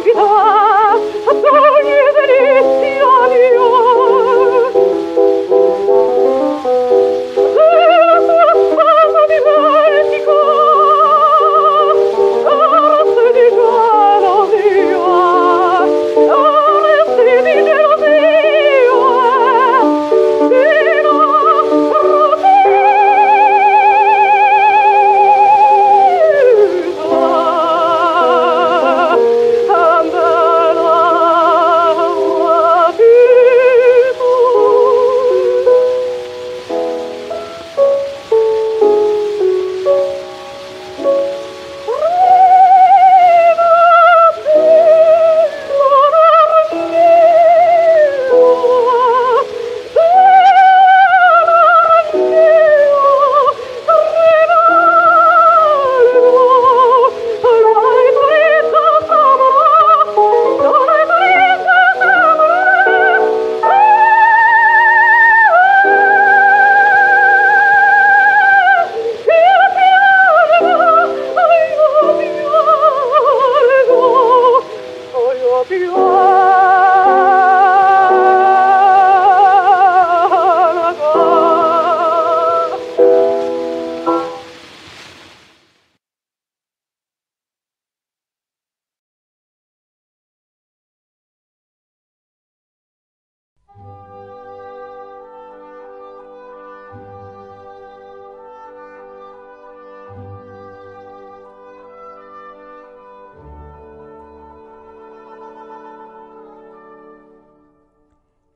Olvida, a sogni delizia mio oh